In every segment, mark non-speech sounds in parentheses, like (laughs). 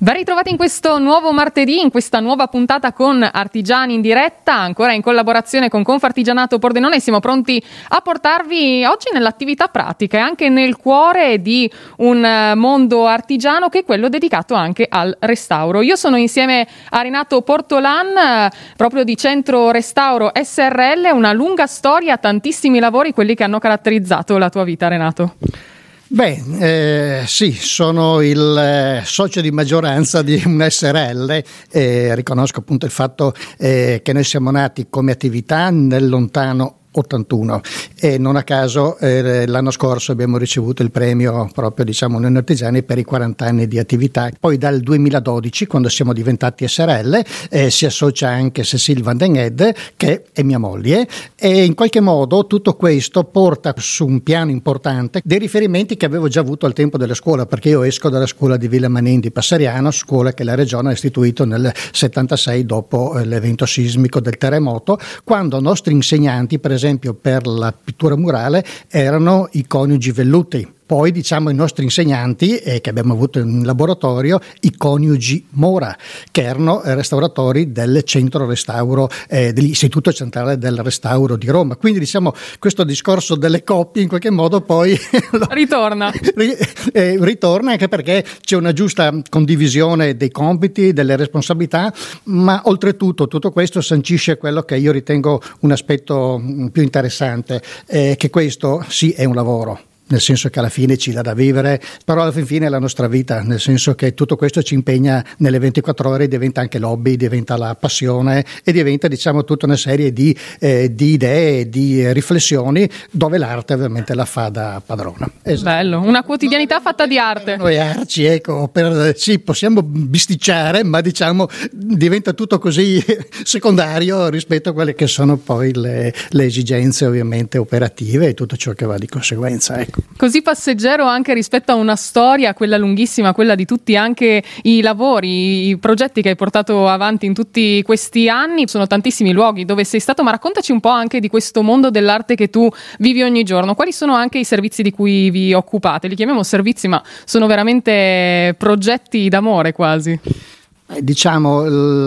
Ben ritrovati in questo nuovo martedì, in questa nuova puntata con Artigiani in diretta, ancora in collaborazione con Confartigianato Pordenone. Siamo pronti a portarvi oggi nell'attività pratica e anche nel cuore di un eh, mondo artigiano che è quello dedicato anche al restauro. Io sono insieme a Renato Portolan, eh, proprio di Centro Restauro SRL, una lunga storia, tantissimi lavori, quelli che hanno caratterizzato la tua vita, Renato. Beh, eh, sì, sono il eh, socio di maggioranza di un SRL e riconosco appunto il fatto eh, che noi siamo nati come attività nel lontano 81 e non a caso eh, l'anno scorso abbiamo ricevuto il premio proprio diciamo noi artigiani per i 40 anni di attività. Poi dal 2012 quando siamo diventati SRL eh, si associa anche Cecil Van den Ed che è mia moglie e in qualche modo tutto questo porta su un piano importante dei riferimenti che avevo già avuto al tempo della scuola perché io esco dalla scuola di Villa Manin di Passariano scuola che la regione ha istituito nel 76 dopo eh, l'evento sismico del terremoto quando nostri insegnanti per esempio esempio per la pittura murale erano i coniugi velluti poi diciamo i nostri insegnanti eh, che abbiamo avuto in laboratorio, i coniugi Mora, che erano restauratori del centro restauro, eh, dell'Istituto Centrale del Restauro di Roma. Quindi diciamo questo discorso delle coppie in qualche modo poi (laughs) ritorna. eh, ritorna anche perché c'è una giusta condivisione dei compiti, delle responsabilità, ma oltretutto tutto questo sancisce quello che io ritengo un aspetto mm, più interessante, eh, che questo sì è un lavoro nel senso che alla fine ci dà da vivere, però alla fine è la nostra vita, nel senso che tutto questo ci impegna nelle 24 ore, diventa anche l'hobby, diventa la passione e diventa diciamo tutta una serie di, eh, di idee, di riflessioni dove l'arte ovviamente la fa da padrona. Esatto. Bello, una quotidianità fatta di arte. Noi arci, ecco, per, sì, possiamo bisticciare, ma diciamo diventa tutto così (laughs) secondario rispetto a quelle che sono poi le, le esigenze ovviamente operative e tutto ciò che va di conseguenza. Ecco. Così passeggero anche rispetto a una storia, quella lunghissima, quella di tutti anche i lavori, i progetti che hai portato avanti in tutti questi anni. Sono tantissimi luoghi dove sei stato, ma raccontaci un po' anche di questo mondo dell'arte che tu vivi ogni giorno. Quali sono anche i servizi di cui vi occupate? Li chiamiamo servizi, ma sono veramente progetti d'amore quasi. Eh, diciamo,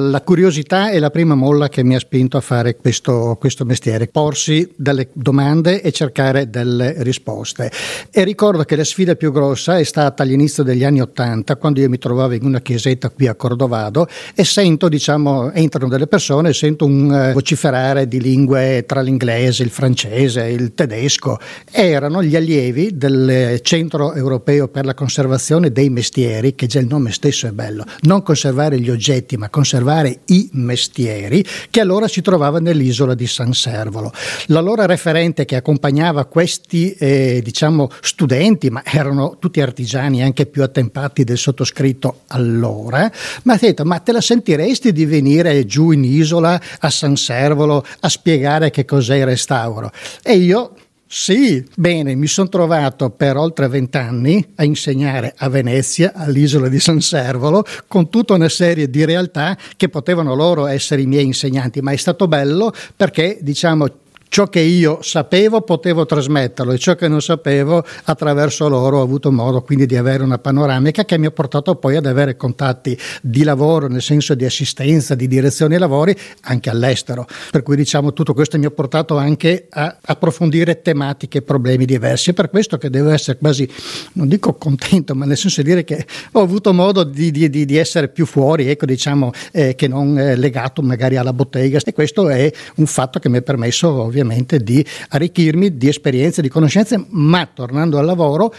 la curiosità è la prima molla che mi ha spinto a fare questo, questo, mestiere, porsi delle domande e cercare delle risposte. E ricordo che la sfida più grossa è stata all'inizio degli anni Ottanta, quando io mi trovavo in una chiesetta qui a Cordovado e sento, diciamo, entrano delle persone e sento un uh, vociferare di lingue tra l'inglese, il francese, il tedesco. Erano gli allievi del Centro Europeo per la Conservazione dei Mestieri, che già il nome stesso è bello, non conservare conservare gli oggetti, ma conservare i mestieri, che allora si trovava nell'isola di San Servolo. L'allora referente che accompagnava questi eh, diciamo, studenti, ma erano tutti artigiani anche più attempati del sottoscritto allora, mi ha detto ma te la sentiresti di venire giù in isola a San Servolo a spiegare che cos'è il restauro? E io sì, bene, mi sono trovato per oltre vent'anni a insegnare a Venezia, all'isola di San Servolo, con tutta una serie di realtà che potevano loro essere i miei insegnanti, ma è stato bello perché, diciamo, ciò che io sapevo potevo trasmetterlo e ciò che non sapevo attraverso loro ho avuto modo quindi di avere una panoramica che mi ha portato poi ad avere contatti di lavoro nel senso di assistenza, di direzione ai lavori anche all'estero. Per cui diciamo tutto questo mi ha portato anche a approfondire tematiche e problemi diversi. È per questo che devo essere quasi, non dico contento, ma nel senso di dire che ho avuto modo di, di, di essere più fuori, ecco diciamo eh, che non eh, legato magari alla bottega e questo è un fatto che mi ha permesso ovviamente ovviamente di arricchirmi di esperienze, di conoscenze, ma tornando al lavoro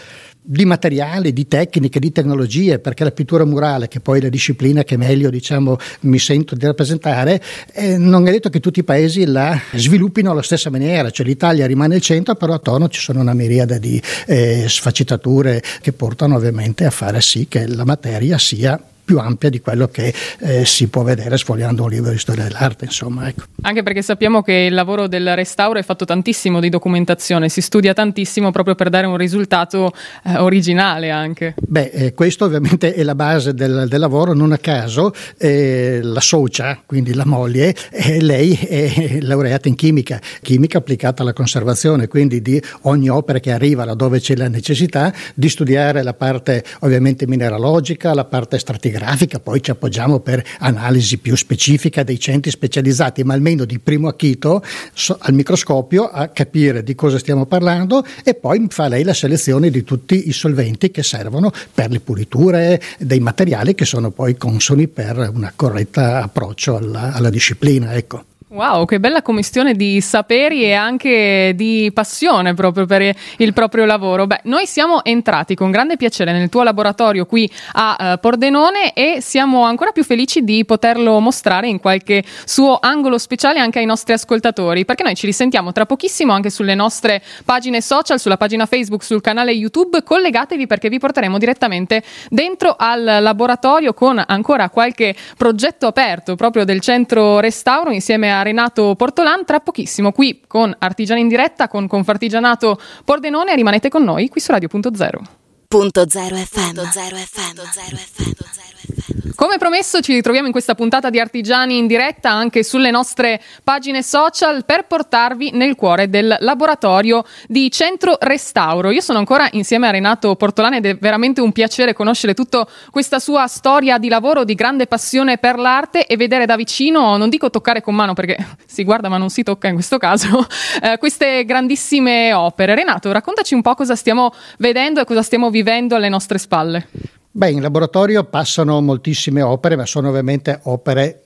di materiali, di tecniche, di tecnologie, perché la pittura murale, che poi è la disciplina che meglio diciamo, mi sento di rappresentare, eh, non è detto che tutti i paesi la sviluppino alla stessa maniera, cioè l'Italia rimane il centro, però attorno ci sono una miriade di eh, sfaccettature che portano ovviamente a fare sì che la materia sia più ampia di quello che eh, si può vedere sfogliando un libro di storia dell'arte, insomma. Ecco. Anche perché sappiamo che il lavoro del restauro è fatto tantissimo di documentazione, si studia tantissimo proprio per dare un risultato eh, originale anche. Beh, eh, questo ovviamente è la base del, del lavoro, non a caso eh, la socia, quindi la moglie, eh, lei è laureata in chimica, chimica applicata alla conservazione, quindi di ogni opera che arriva laddove c'è la necessità di studiare la parte ovviamente mineralogica, la parte stratigrafica, poi ci appoggiamo per analisi più specifica dei centri specializzati, ma almeno di primo acchito so, al microscopio a capire di cosa stiamo parlando e poi fa lei la selezione di tutti i solventi che servono per le puliture dei materiali che sono poi consoni per un corretto approccio alla, alla disciplina. Ecco. Wow, che bella commissione di saperi e anche di passione proprio per il proprio lavoro. Beh, noi siamo entrati con grande piacere nel tuo laboratorio qui a uh, Pordenone e siamo ancora più felici di poterlo mostrare in qualche suo angolo speciale anche ai nostri ascoltatori, perché noi ci risentiamo tra pochissimo anche sulle nostre pagine social, sulla pagina Facebook, sul canale YouTube. Collegatevi perché vi porteremo direttamente dentro al laboratorio con ancora qualche progetto aperto proprio del centro restauro insieme a Renato Portolan tra pochissimo qui con Artigiani in diretta con Confartigianato Pordenone rimanete con noi qui su Radio.0 Punto zero FM. Punto zero FM. Punto zero FM. Come promesso ci ritroviamo in questa puntata di Artigiani in diretta anche sulle nostre pagine social per portarvi nel cuore del laboratorio di Centro Restauro. Io sono ancora insieme a Renato Portolani ed è veramente un piacere conoscere tutta questa sua storia di lavoro, di grande passione per l'arte e vedere da vicino, non dico toccare con mano perché (laughs) si guarda ma non si tocca in questo caso, (laughs) eh, queste grandissime opere. Renato, raccontaci un po' cosa stiamo vedendo e cosa stiamo vivendo alle nostre spalle. Beh, in laboratorio passano moltissime opere, ma sono ovviamente opere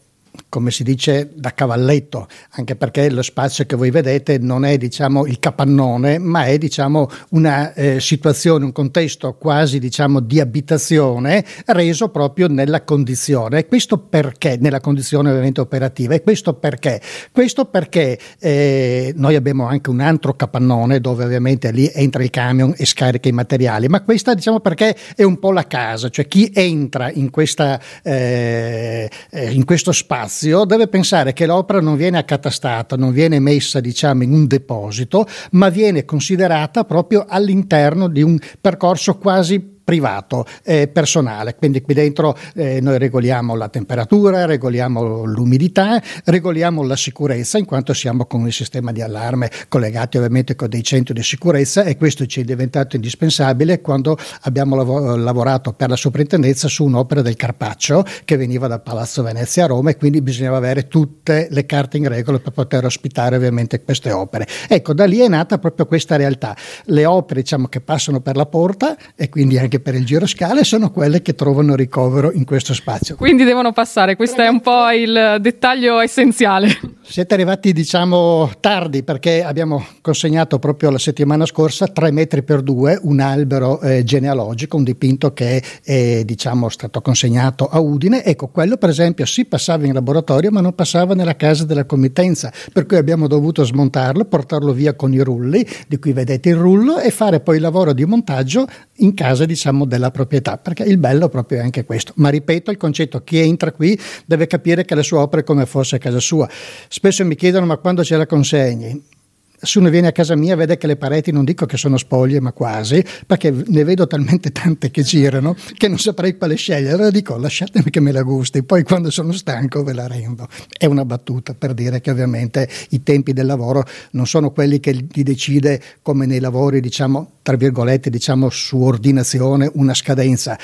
come si dice, da cavalletto, anche perché lo spazio che voi vedete non è diciamo, il capannone, ma è diciamo, una eh, situazione, un contesto quasi diciamo, di abitazione reso proprio nella condizione. E questo perché? Nella condizione ovviamente operativa. E questo perché? Questo perché eh, noi abbiamo anche un altro capannone dove ovviamente lì entra il camion e scarica i materiali, ma questa diciamo perché è un po' la casa, cioè chi entra in, questa, eh, eh in questo spazio spazio deve pensare che l'opera non viene accatastata, non viene messa diciamo in un deposito, ma viene considerata proprio all'interno di un percorso quasi privato, eh, personale. Quindi qui dentro eh, noi regoliamo la temperatura, regoliamo l'umidità, regoliamo la sicurezza, in quanto siamo con un sistema di allarme collegati ovviamente con dei centri di sicurezza e questo ci è diventato indispensabile quando abbiamo lav- lavorato per la soprintendenza su un'opera del Carpaccio che veniva da Palazzo Venezia a Roma e quindi bisognava avere tutte le carte in regola per poter ospitare ovviamente queste opere. Ecco, da lì è nata proprio questa realtà. Le opere diciamo che passano per la porta e quindi anche anche per il giroscale sono quelle che trovano ricovero in questo spazio. Quindi devono passare, questo è un po' il dettaglio essenziale. Siete arrivati diciamo tardi perché abbiamo consegnato proprio la settimana scorsa 3 metri per 2 un albero eh, genealogico, un dipinto che è diciamo, stato consegnato a Udine. Ecco, quello per esempio si passava in laboratorio ma non passava nella casa della committenza, per cui abbiamo dovuto smontarlo, portarlo via con i rulli, di cui vedete il rullo, e fare poi il lavoro di montaggio in casa diciamo, della proprietà, perché il bello proprio è anche questo. Ma ripeto, il concetto, chi entra qui deve capire che la sua opera è come fosse a casa sua Spesso mi chiedono ma quando ce la consegni? Se uno viene a casa mia vede che le pareti non dico che sono spoglie ma quasi perché ne vedo talmente tante che girano che non saprei quale scegliere. Allora dico lasciatemi che me la gusti poi quando sono stanco ve la rendo. È una battuta per dire che ovviamente i tempi del lavoro non sono quelli che li decide come nei lavori diciamo tra virgolette diciamo su ordinazione una scadenza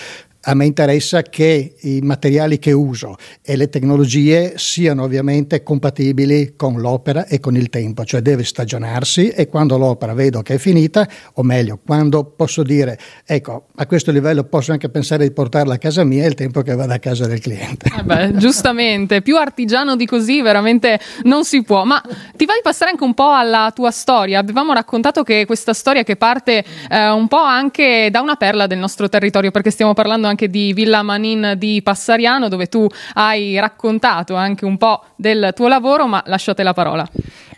a me interessa che i materiali che uso e le tecnologie siano ovviamente compatibili con l'opera e con il tempo, cioè deve stagionarsi e quando l'opera vedo che è finita, o meglio, quando posso dire, ecco, a questo livello posso anche pensare di portarla a casa mia, è il tempo che vada a casa del cliente. Eh beh, giustamente, più artigiano di così veramente non si può, ma ti va di passare anche un po' alla tua storia. Avevamo raccontato che questa storia che parte eh, un po' anche da una perla del nostro territorio, perché stiamo parlando anche di Villa Manin di Passariano, dove tu hai raccontato anche un po' del tuo lavoro, ma lasciate la parola.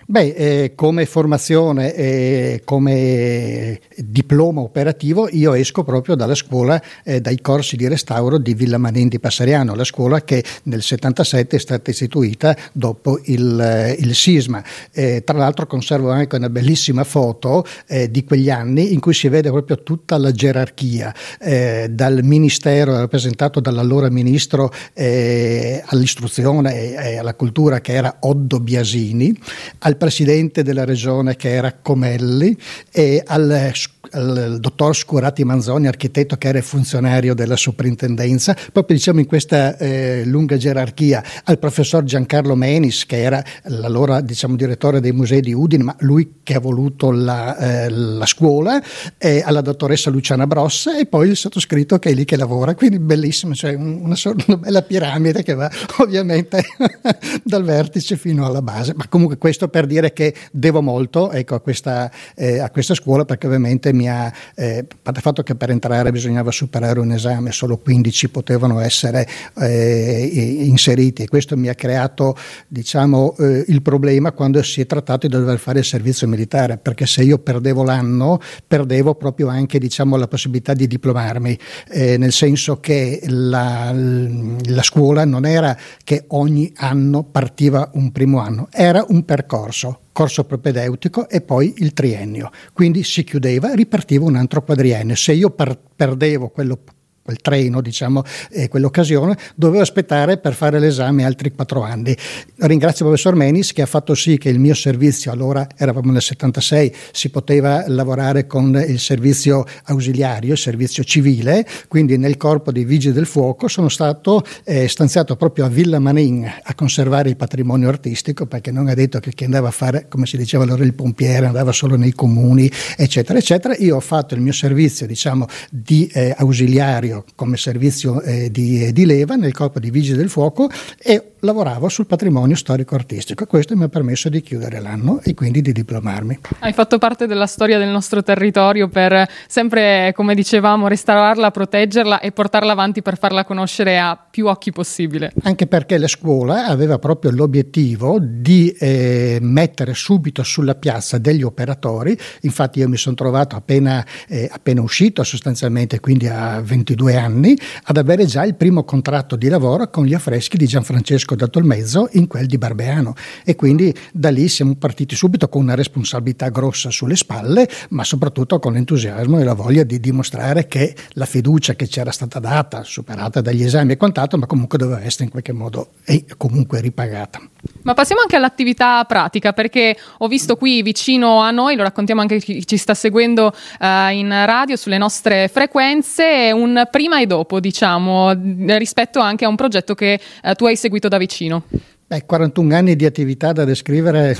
Beh, eh, come formazione e come diploma operativo io esco proprio dalla scuola, eh, dai corsi di restauro di Villa Manin di Passariano, la scuola che nel 77 è stata istituita dopo il, eh, il sisma. Eh, tra l'altro conservo anche una bellissima foto eh, di quegli anni in cui si vede proprio tutta la gerarchia, eh, dal ministero rappresentato dall'allora ministro all'istruzione e alla cultura che era Oddo Biasini, al presidente della regione che era Comelli e al al dottor Scurati Manzoni, architetto che era funzionario della soprintendenza, proprio diciamo in questa eh, lunga gerarchia, al professor Giancarlo Menis, che era l'allora diciamo, direttore dei musei di Udine, ma lui che ha voluto la, eh, la scuola, e alla dottoressa Luciana Brossa e poi il sottoscritto che è lì che lavora, quindi bellissimo, cioè una, una bella piramide che va (laughs) ovviamente (laughs) dal vertice fino alla base, ma comunque questo per dire che devo molto ecco, a, questa, eh, a questa scuola perché ovviamente mi ha, eh, il fatto che per entrare bisognava superare un esame, solo 15 potevano essere eh, inseriti. E questo mi ha creato diciamo, eh, il problema quando si è trattato di dover fare il servizio militare, perché se io perdevo l'anno, perdevo proprio anche diciamo, la possibilità di diplomarmi, eh, nel senso che la, la scuola non era che ogni anno partiva un primo anno, era un percorso corso propedeutico e poi il triennio. Quindi si chiudeva, ripartiva un altro quadriennio. Se io per, perdevo quello quel treno, diciamo, eh, quell'occasione, dovevo aspettare per fare l'esame altri quattro anni. Ringrazio il professor Menis che ha fatto sì che il mio servizio, allora eravamo nel 76, si poteva lavorare con il servizio ausiliario, il servizio civile, quindi nel corpo dei vigili del fuoco sono stato eh, stanziato proprio a Villa Manin a conservare il patrimonio artistico, perché non è detto che chi andava a fare, come si diceva allora, il pompiere, andava solo nei comuni, eccetera, eccetera. Io ho fatto il mio servizio, diciamo, di eh, ausiliario come servizio eh, di, di, leva nel corpo di vigili del fuoco e lavoravo sul patrimonio storico-artistico. Questo mi ha permesso di chiudere l'anno e quindi di diplomarmi. Hai fatto parte della storia del nostro territorio per sempre, come dicevamo, restaurarla, proteggerla e portarla avanti per farla conoscere a più occhi possibile. Anche perché la scuola aveva proprio l'obiettivo di eh, mettere subito sulla piazza degli operatori. Infatti io mi sono trovato appena, eh, appena uscito sostanzialmente, quindi a 22 anni, ad avere già il primo contratto di lavoro con gli affreschi di Gianfrancesco dato il mezzo in quel di Barbeano e quindi da lì siamo partiti subito con una responsabilità grossa sulle spalle, ma soprattutto con l'entusiasmo e la voglia di dimostrare che la fiducia che c'era stata data, superata dagli esami e quant'altro, ma comunque doveva essere in qualche modo e comunque ripagata. Ma passiamo anche all'attività pratica, perché ho visto qui vicino a noi, lo raccontiamo anche chi ci sta seguendo uh, in radio sulle nostre frequenze, un prima e dopo, diciamo, rispetto anche a un progetto che uh, tu hai seguito da vicino. Beh, 41 anni di attività da descrivere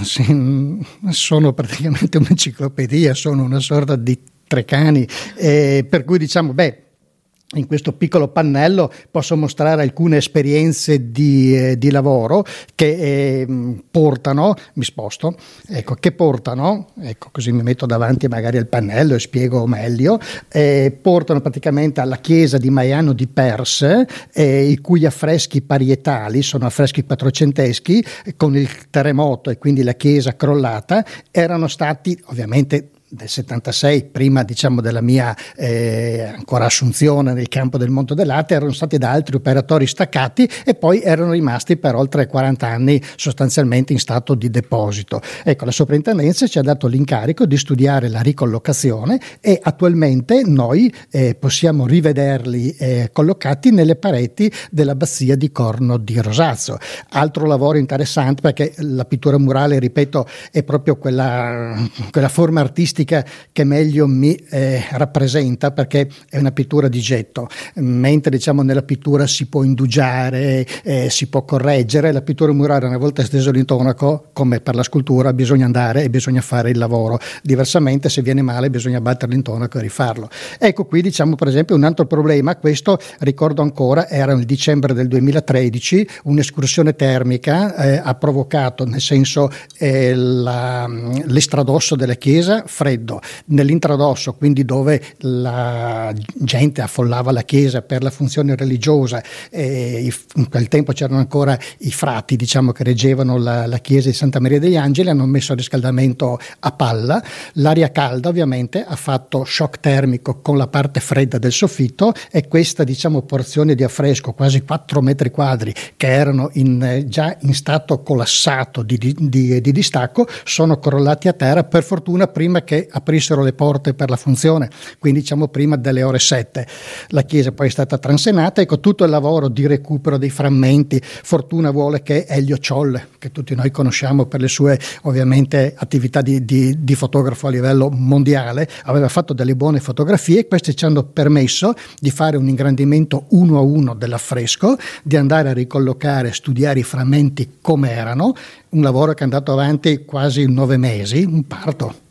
sono praticamente (laughs) un'enciclopedia, sono una sorta di tre cani, eh, per cui diciamo, beh, in questo piccolo pannello posso mostrare alcune esperienze di, eh, di lavoro che eh, portano, mi sposto, ecco, che portano, ecco, così mi metto davanti magari al pannello e spiego meglio, eh, portano praticamente alla chiesa di Maiano di Perse, eh, i cui affreschi parietali sono affreschi quattrocenteschi, con il terremoto e quindi la chiesa crollata, erano stati ovviamente del 76, prima diciamo della mia eh, ancora assunzione nel campo del mondo dell'arte, erano stati da altri operatori staccati e poi erano rimasti per oltre 40 anni sostanzialmente in stato di deposito. Ecco, la soprintendenza ci ha dato l'incarico di studiare la ricollocazione e attualmente noi eh, possiamo rivederli eh, collocati nelle pareti dell'abbazia di Corno di Rosazzo. Altro lavoro interessante perché la pittura murale, ripeto, è proprio quella, quella forma artistica artistica che meglio mi eh, rappresenta perché è una pittura di getto, mentre diciamo nella pittura si può indugiare, eh, si può correggere, la pittura murale una volta steso l'intonaco, come per la scultura, bisogna andare e bisogna fare il lavoro, diversamente se viene male bisogna battere l'intonaco e rifarlo. Ecco qui diciamo per esempio un altro problema, questo ricordo ancora, era il dicembre del 2013, un'escursione termica eh, ha provocato nel senso eh, la, l'estradosso della chiesa freddo, nell'intradosso, quindi dove la gente affollava la chiesa per la funzione religiosa, in quel tempo c'erano ancora i frati diciamo, che reggevano la, la chiesa di Santa Maria degli Angeli, hanno messo il riscaldamento a palla, l'aria calda ovviamente ha fatto shock termico con la parte fredda del soffitto e questa diciamo, porzione di affresco, quasi 4 metri quadri, che erano in, già in stato colassato di, di, di, di distacco, sono crollati a terra per fortuna prima che aprissero le porte per la funzione, quindi diciamo prima delle ore 7. La chiesa poi è stata transenata, ecco tutto il lavoro di recupero dei frammenti, fortuna vuole che Elio Ciolle, che tutti noi conosciamo per le sue ovviamente attività di, di, di fotografo a livello mondiale, aveva fatto delle buone fotografie e queste ci hanno permesso di fare un ingrandimento uno a uno dell'affresco, di andare a ricollocare, studiare i frammenti come erano, un lavoro che è andato avanti quasi nove mesi, un parto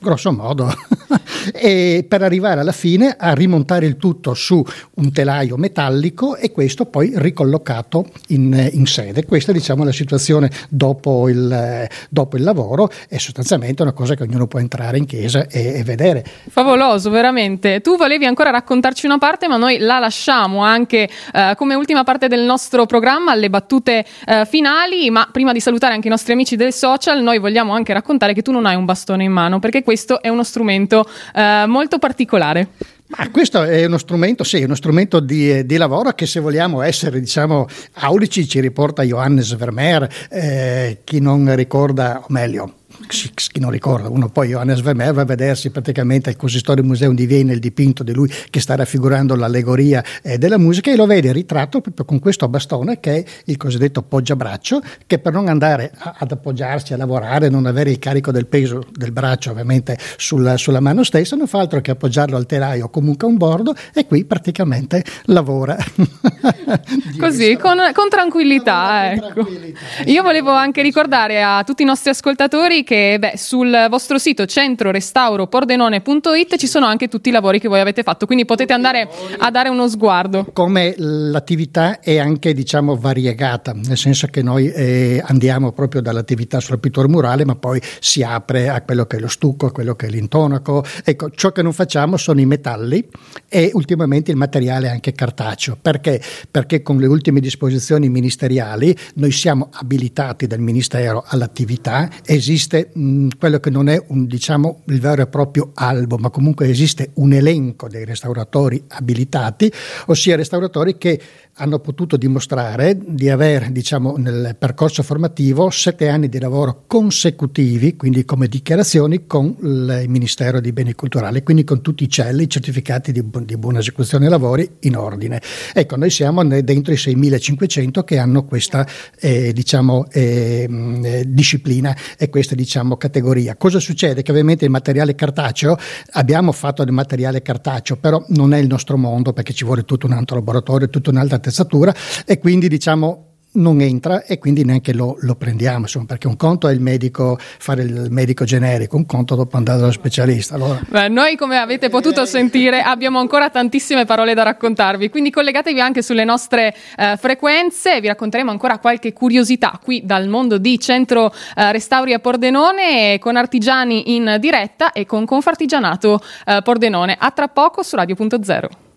grosso modo, (laughs) e per arrivare alla fine a rimontare il tutto su un telaio metallico e questo poi ricollocato in, in sede. Questa diciamo, è la situazione dopo il, dopo il, lavoro è sostanzialmente una cosa che ognuno può entrare in chiesa e, e, vedere. Favoloso, veramente. Tu volevi ancora raccontarci una parte, ma noi la lasciamo anche eh, come ultima parte del nostro programma, alle battute eh, finali, ma prima di salutare anche i nostri amici del social, noi vogliamo anche raccontare che tu non hai un bastone in mano, perché questo è uno strumento eh, molto particolare. Ma questo è uno strumento, sì, uno strumento di, di, lavoro che se vogliamo essere, diciamo, aulici ci riporta Johannes Vermeer, eh, chi non ricorda, o meglio, chi non ricorda, uno poi Johannes Vermeer va a vedersi praticamente al Consistorio Museum di Vienna il dipinto di lui che sta raffigurando l'allegoria eh, della musica e lo vede ritratto proprio con questo bastone che è il cosiddetto poggiabraccio che per non andare a, ad appoggiarsi a lavorare, non avere il carico del peso del braccio ovviamente sulla, sulla mano stessa, non fa altro che appoggiarlo al telaio o comunque a un bordo e qui praticamente lavora. (laughs) Così, con, con, tranquillità. Ecco. con tranquillità. Io volevo anche ricordare a tutti i nostri ascoltatori che beh, sul vostro sito centrorestauropordenone.it ci sono anche tutti i lavori che voi avete fatto, quindi potete andare a dare uno sguardo. Come l'attività è anche diciamo variegata, nel senso che noi eh, andiamo proprio dall'attività sulla pittura murale, ma poi si apre a quello che è lo stucco, a quello che è l'intonaco. Ecco, ciò che non facciamo sono i metalli e ultimamente il materiale anche cartaceo. Perché? Perché con le ultime disposizioni ministeriali noi siamo abilitati dal Ministero all'attività, esiste mh, quello che non è un, diciamo, il vero e proprio albo, ma comunque esiste un elenco dei restauratori abilitati, ossia restauratori che hanno potuto dimostrare di avere, diciamo, nel percorso formativo sette anni di lavoro consecutivi, quindi come dichiarazioni con il Ministero dei Beni Culturali, quindi con tutti i CEL, i certificati di, bu- di buona esecuzione dei lavori in ordine. Ecco, noi siamo dentro i 6.500 che hanno questa, eh, diciamo, eh, eh, disciplina e questa, diciamo, categoria. Cosa succede? Che ovviamente il materiale cartaceo, abbiamo fatto del materiale cartaceo, però non è il nostro mondo perché ci vuole tutto un altro laboratorio, tutta un'altra attrezzatura e quindi diciamo non entra e quindi neanche lo, lo prendiamo, insomma, perché un conto è il medico, fare il medico generico, un conto dopo andare dallo specialista. Allora... Beh, noi come avete potuto sentire abbiamo ancora tantissime parole da raccontarvi, quindi collegatevi anche sulle nostre eh, frequenze, vi racconteremo ancora qualche curiosità qui dal mondo di Centro eh, Restauri a Pordenone con artigiani in diretta e con Confartigianato eh, Pordenone. A tra poco su Radio.0.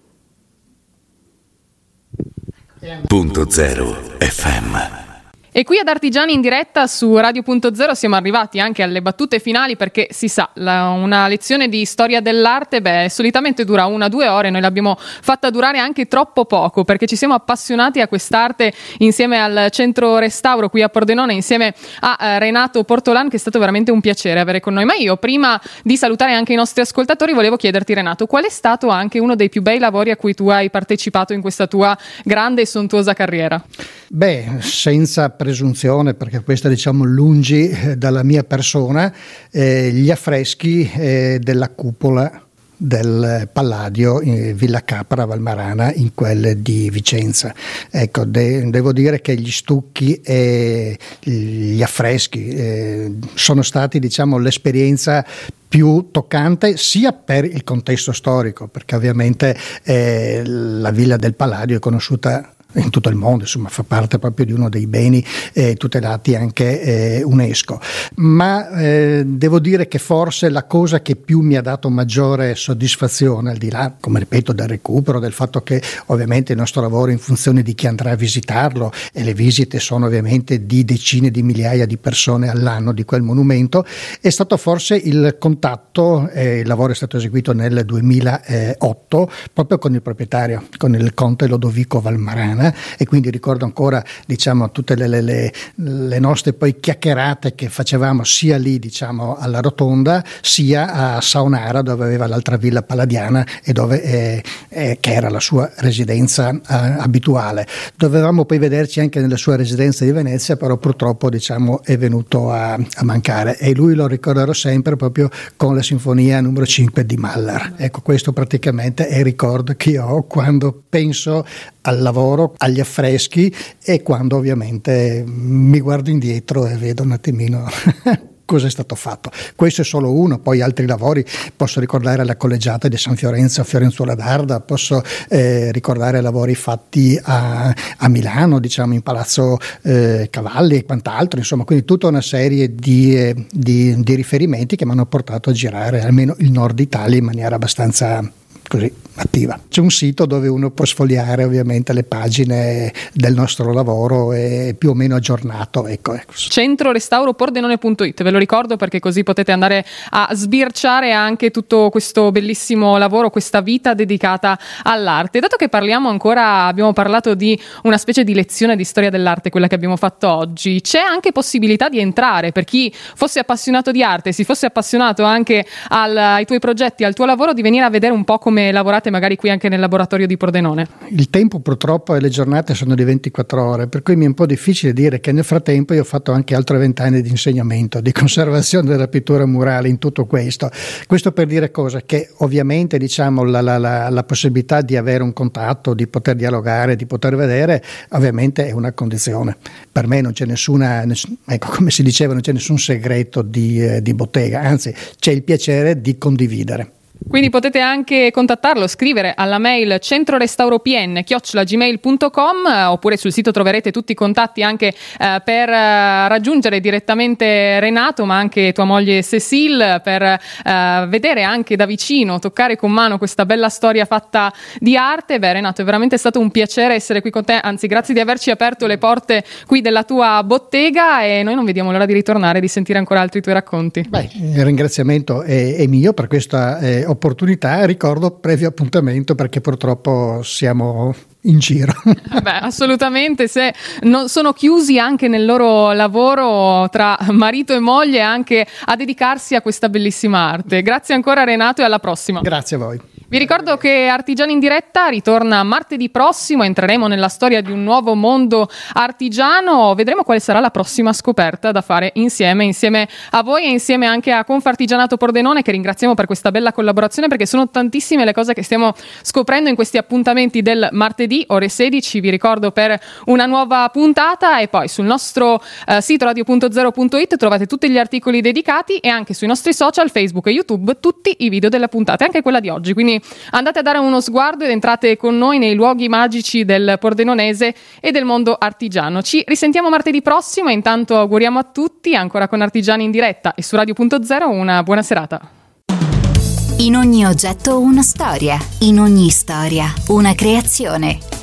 Punto zero FM. E qui ad Artigiani in diretta su Radio.0 siamo arrivati anche alle battute finali perché si sa, la, una lezione di storia dell'arte, beh, solitamente dura una o due ore, noi l'abbiamo fatta durare anche troppo poco perché ci siamo appassionati a quest'arte insieme al Centro Restauro qui a Pordenone, insieme a eh, Renato Portolan, che è stato veramente un piacere avere con noi. Ma io, prima di salutare anche i nostri ascoltatori, volevo chiederti, Renato, qual è stato anche uno dei più bei lavori a cui tu hai partecipato in questa tua grande e sontuosa carriera? Beh, senza presunzione, perché questa diciamo lungi eh, dalla mia persona, eh, gli affreschi eh, della cupola del Palladio in Villa Capra Valmarana in quelle di Vicenza. Ecco, de- devo dire che gli stucchi e gli affreschi eh, sono stati diciamo, l'esperienza più toccante sia per il contesto storico, perché ovviamente eh, la Villa del Palladio è conosciuta in tutto il mondo, insomma fa parte proprio di uno dei beni eh, tutelati anche eh, UNESCO. Ma eh, devo dire che forse la cosa che più mi ha dato maggiore soddisfazione, al di là, come ripeto, del recupero, del fatto che ovviamente il nostro lavoro è in funzione di chi andrà a visitarlo e le visite sono ovviamente di decine di migliaia di persone all'anno di quel monumento, è stato forse il contatto, eh, il lavoro è stato eseguito nel 2008 proprio con il proprietario, con il conte Lodovico Valmarana e quindi ricordo ancora diciamo, tutte le, le, le, nostre poi chiacchierate che facevamo sia lì diciamo, alla Rotonda sia a Saonara dove aveva l'altra villa palladiana e dove eh, eh, che era la sua residenza eh, abituale. Dovevamo poi vederci anche nella sua residenza di Venezia, però purtroppo diciamo, è venuto a, a mancare e lui lo ricorderò sempre proprio con la sinfonia numero 5 di Mahler. Ecco, questo praticamente è il ricordo che ho quando penso al lavoro, agli affreschi e quando ovviamente mi guardo indietro e vedo un attimino (laughs) cosa è stato fatto. Questo è solo uno, poi altri lavori, posso ricordare la collegiata di San Fiorenzo a Fiorenzuola d'Arda, posso eh, ricordare lavori fatti a, a, Milano, diciamo in Palazzo eh, Cavalli e quant'altro, insomma, quindi tutta una serie di, eh, di, di riferimenti che mi hanno portato a girare almeno il nord Italia in maniera abbastanza così attiva. C'è un sito dove uno può sfogliare ovviamente le pagine del nostro lavoro e più o meno aggiornato. Ecco, ecco. Centro Restauro Pordenone.it, ve lo ricordo perché così potete andare a sbirciare anche tutto questo bellissimo lavoro, questa vita dedicata all'arte. Dato che parliamo ancora, abbiamo parlato di una specie di lezione di storia dell'arte, quella che abbiamo fatto oggi, c'è anche possibilità di entrare per chi fosse appassionato di arte, si fosse appassionato anche al, ai tuoi progetti, al tuo lavoro, di venire a vedere un po' come lavorate magari qui anche nel laboratorio di Pordenone? Il tempo purtroppo e le giornate sono di 24 ore, per cui mi è un po' difficile dire che nel frattempo io ho fatto anche altri vent'anni di insegnamento, di (laughs) conservazione della pittura murale in tutto questo. Questo per dire cosa? Che ovviamente diciamo, la, la, la, la possibilità di avere un contatto, di poter dialogare, di poter vedere, ovviamente è una condizione. Per me non c'è nessuna, ness- ecco come si diceva, non c'è nessun segreto di, eh, di bottega, anzi c'è il piacere di condividere. Quindi potete anche contattarlo, scrivere alla mail centrorestauropn.gmail.com eh, oppure sul sito troverete tutti i contatti anche eh, per eh, raggiungere direttamente Renato ma anche tua moglie Cecil per eh, vedere anche da vicino, toccare con mano questa bella storia fatta di arte. Beh Renato è veramente stato un piacere essere qui con te, anzi grazie di averci aperto le porte qui della tua bottega e noi non vediamo l'ora di ritornare e di sentire ancora altri tuoi racconti. Beh, il ringraziamento è, è mio per questa eh, opportunità, ricordo previo appuntamento perché purtroppo siamo in giro. (laughs) Beh, assolutamente, se non sono chiusi anche nel loro lavoro tra marito e moglie anche a dedicarsi a questa bellissima arte. Grazie ancora Renato e alla prossima. Grazie a voi. Vi ricordo che Artigiani in diretta ritorna martedì prossimo, entreremo nella storia di un nuovo mondo artigiano, vedremo quale sarà la prossima scoperta da fare insieme, insieme a voi e insieme anche a Confartigianato Pordenone che ringraziamo per questa bella collaborazione perché sono tantissime le cose che stiamo scoprendo in questi appuntamenti del martedì ore 16, vi ricordo per una nuova puntata e poi sul nostro eh, sito radio.0.it trovate tutti gli articoli dedicati e anche sui nostri social Facebook e YouTube tutti i video della puntata, anche quella di oggi. Quindi andate a dare uno sguardo ed entrate con noi nei luoghi magici del Pordenonese e del mondo artigiano. Ci risentiamo martedì prossimo e intanto auguriamo a tutti, ancora con Artigiani in diretta e su Radio.0, una buona serata. In ogni oggetto una storia, in ogni storia una creazione.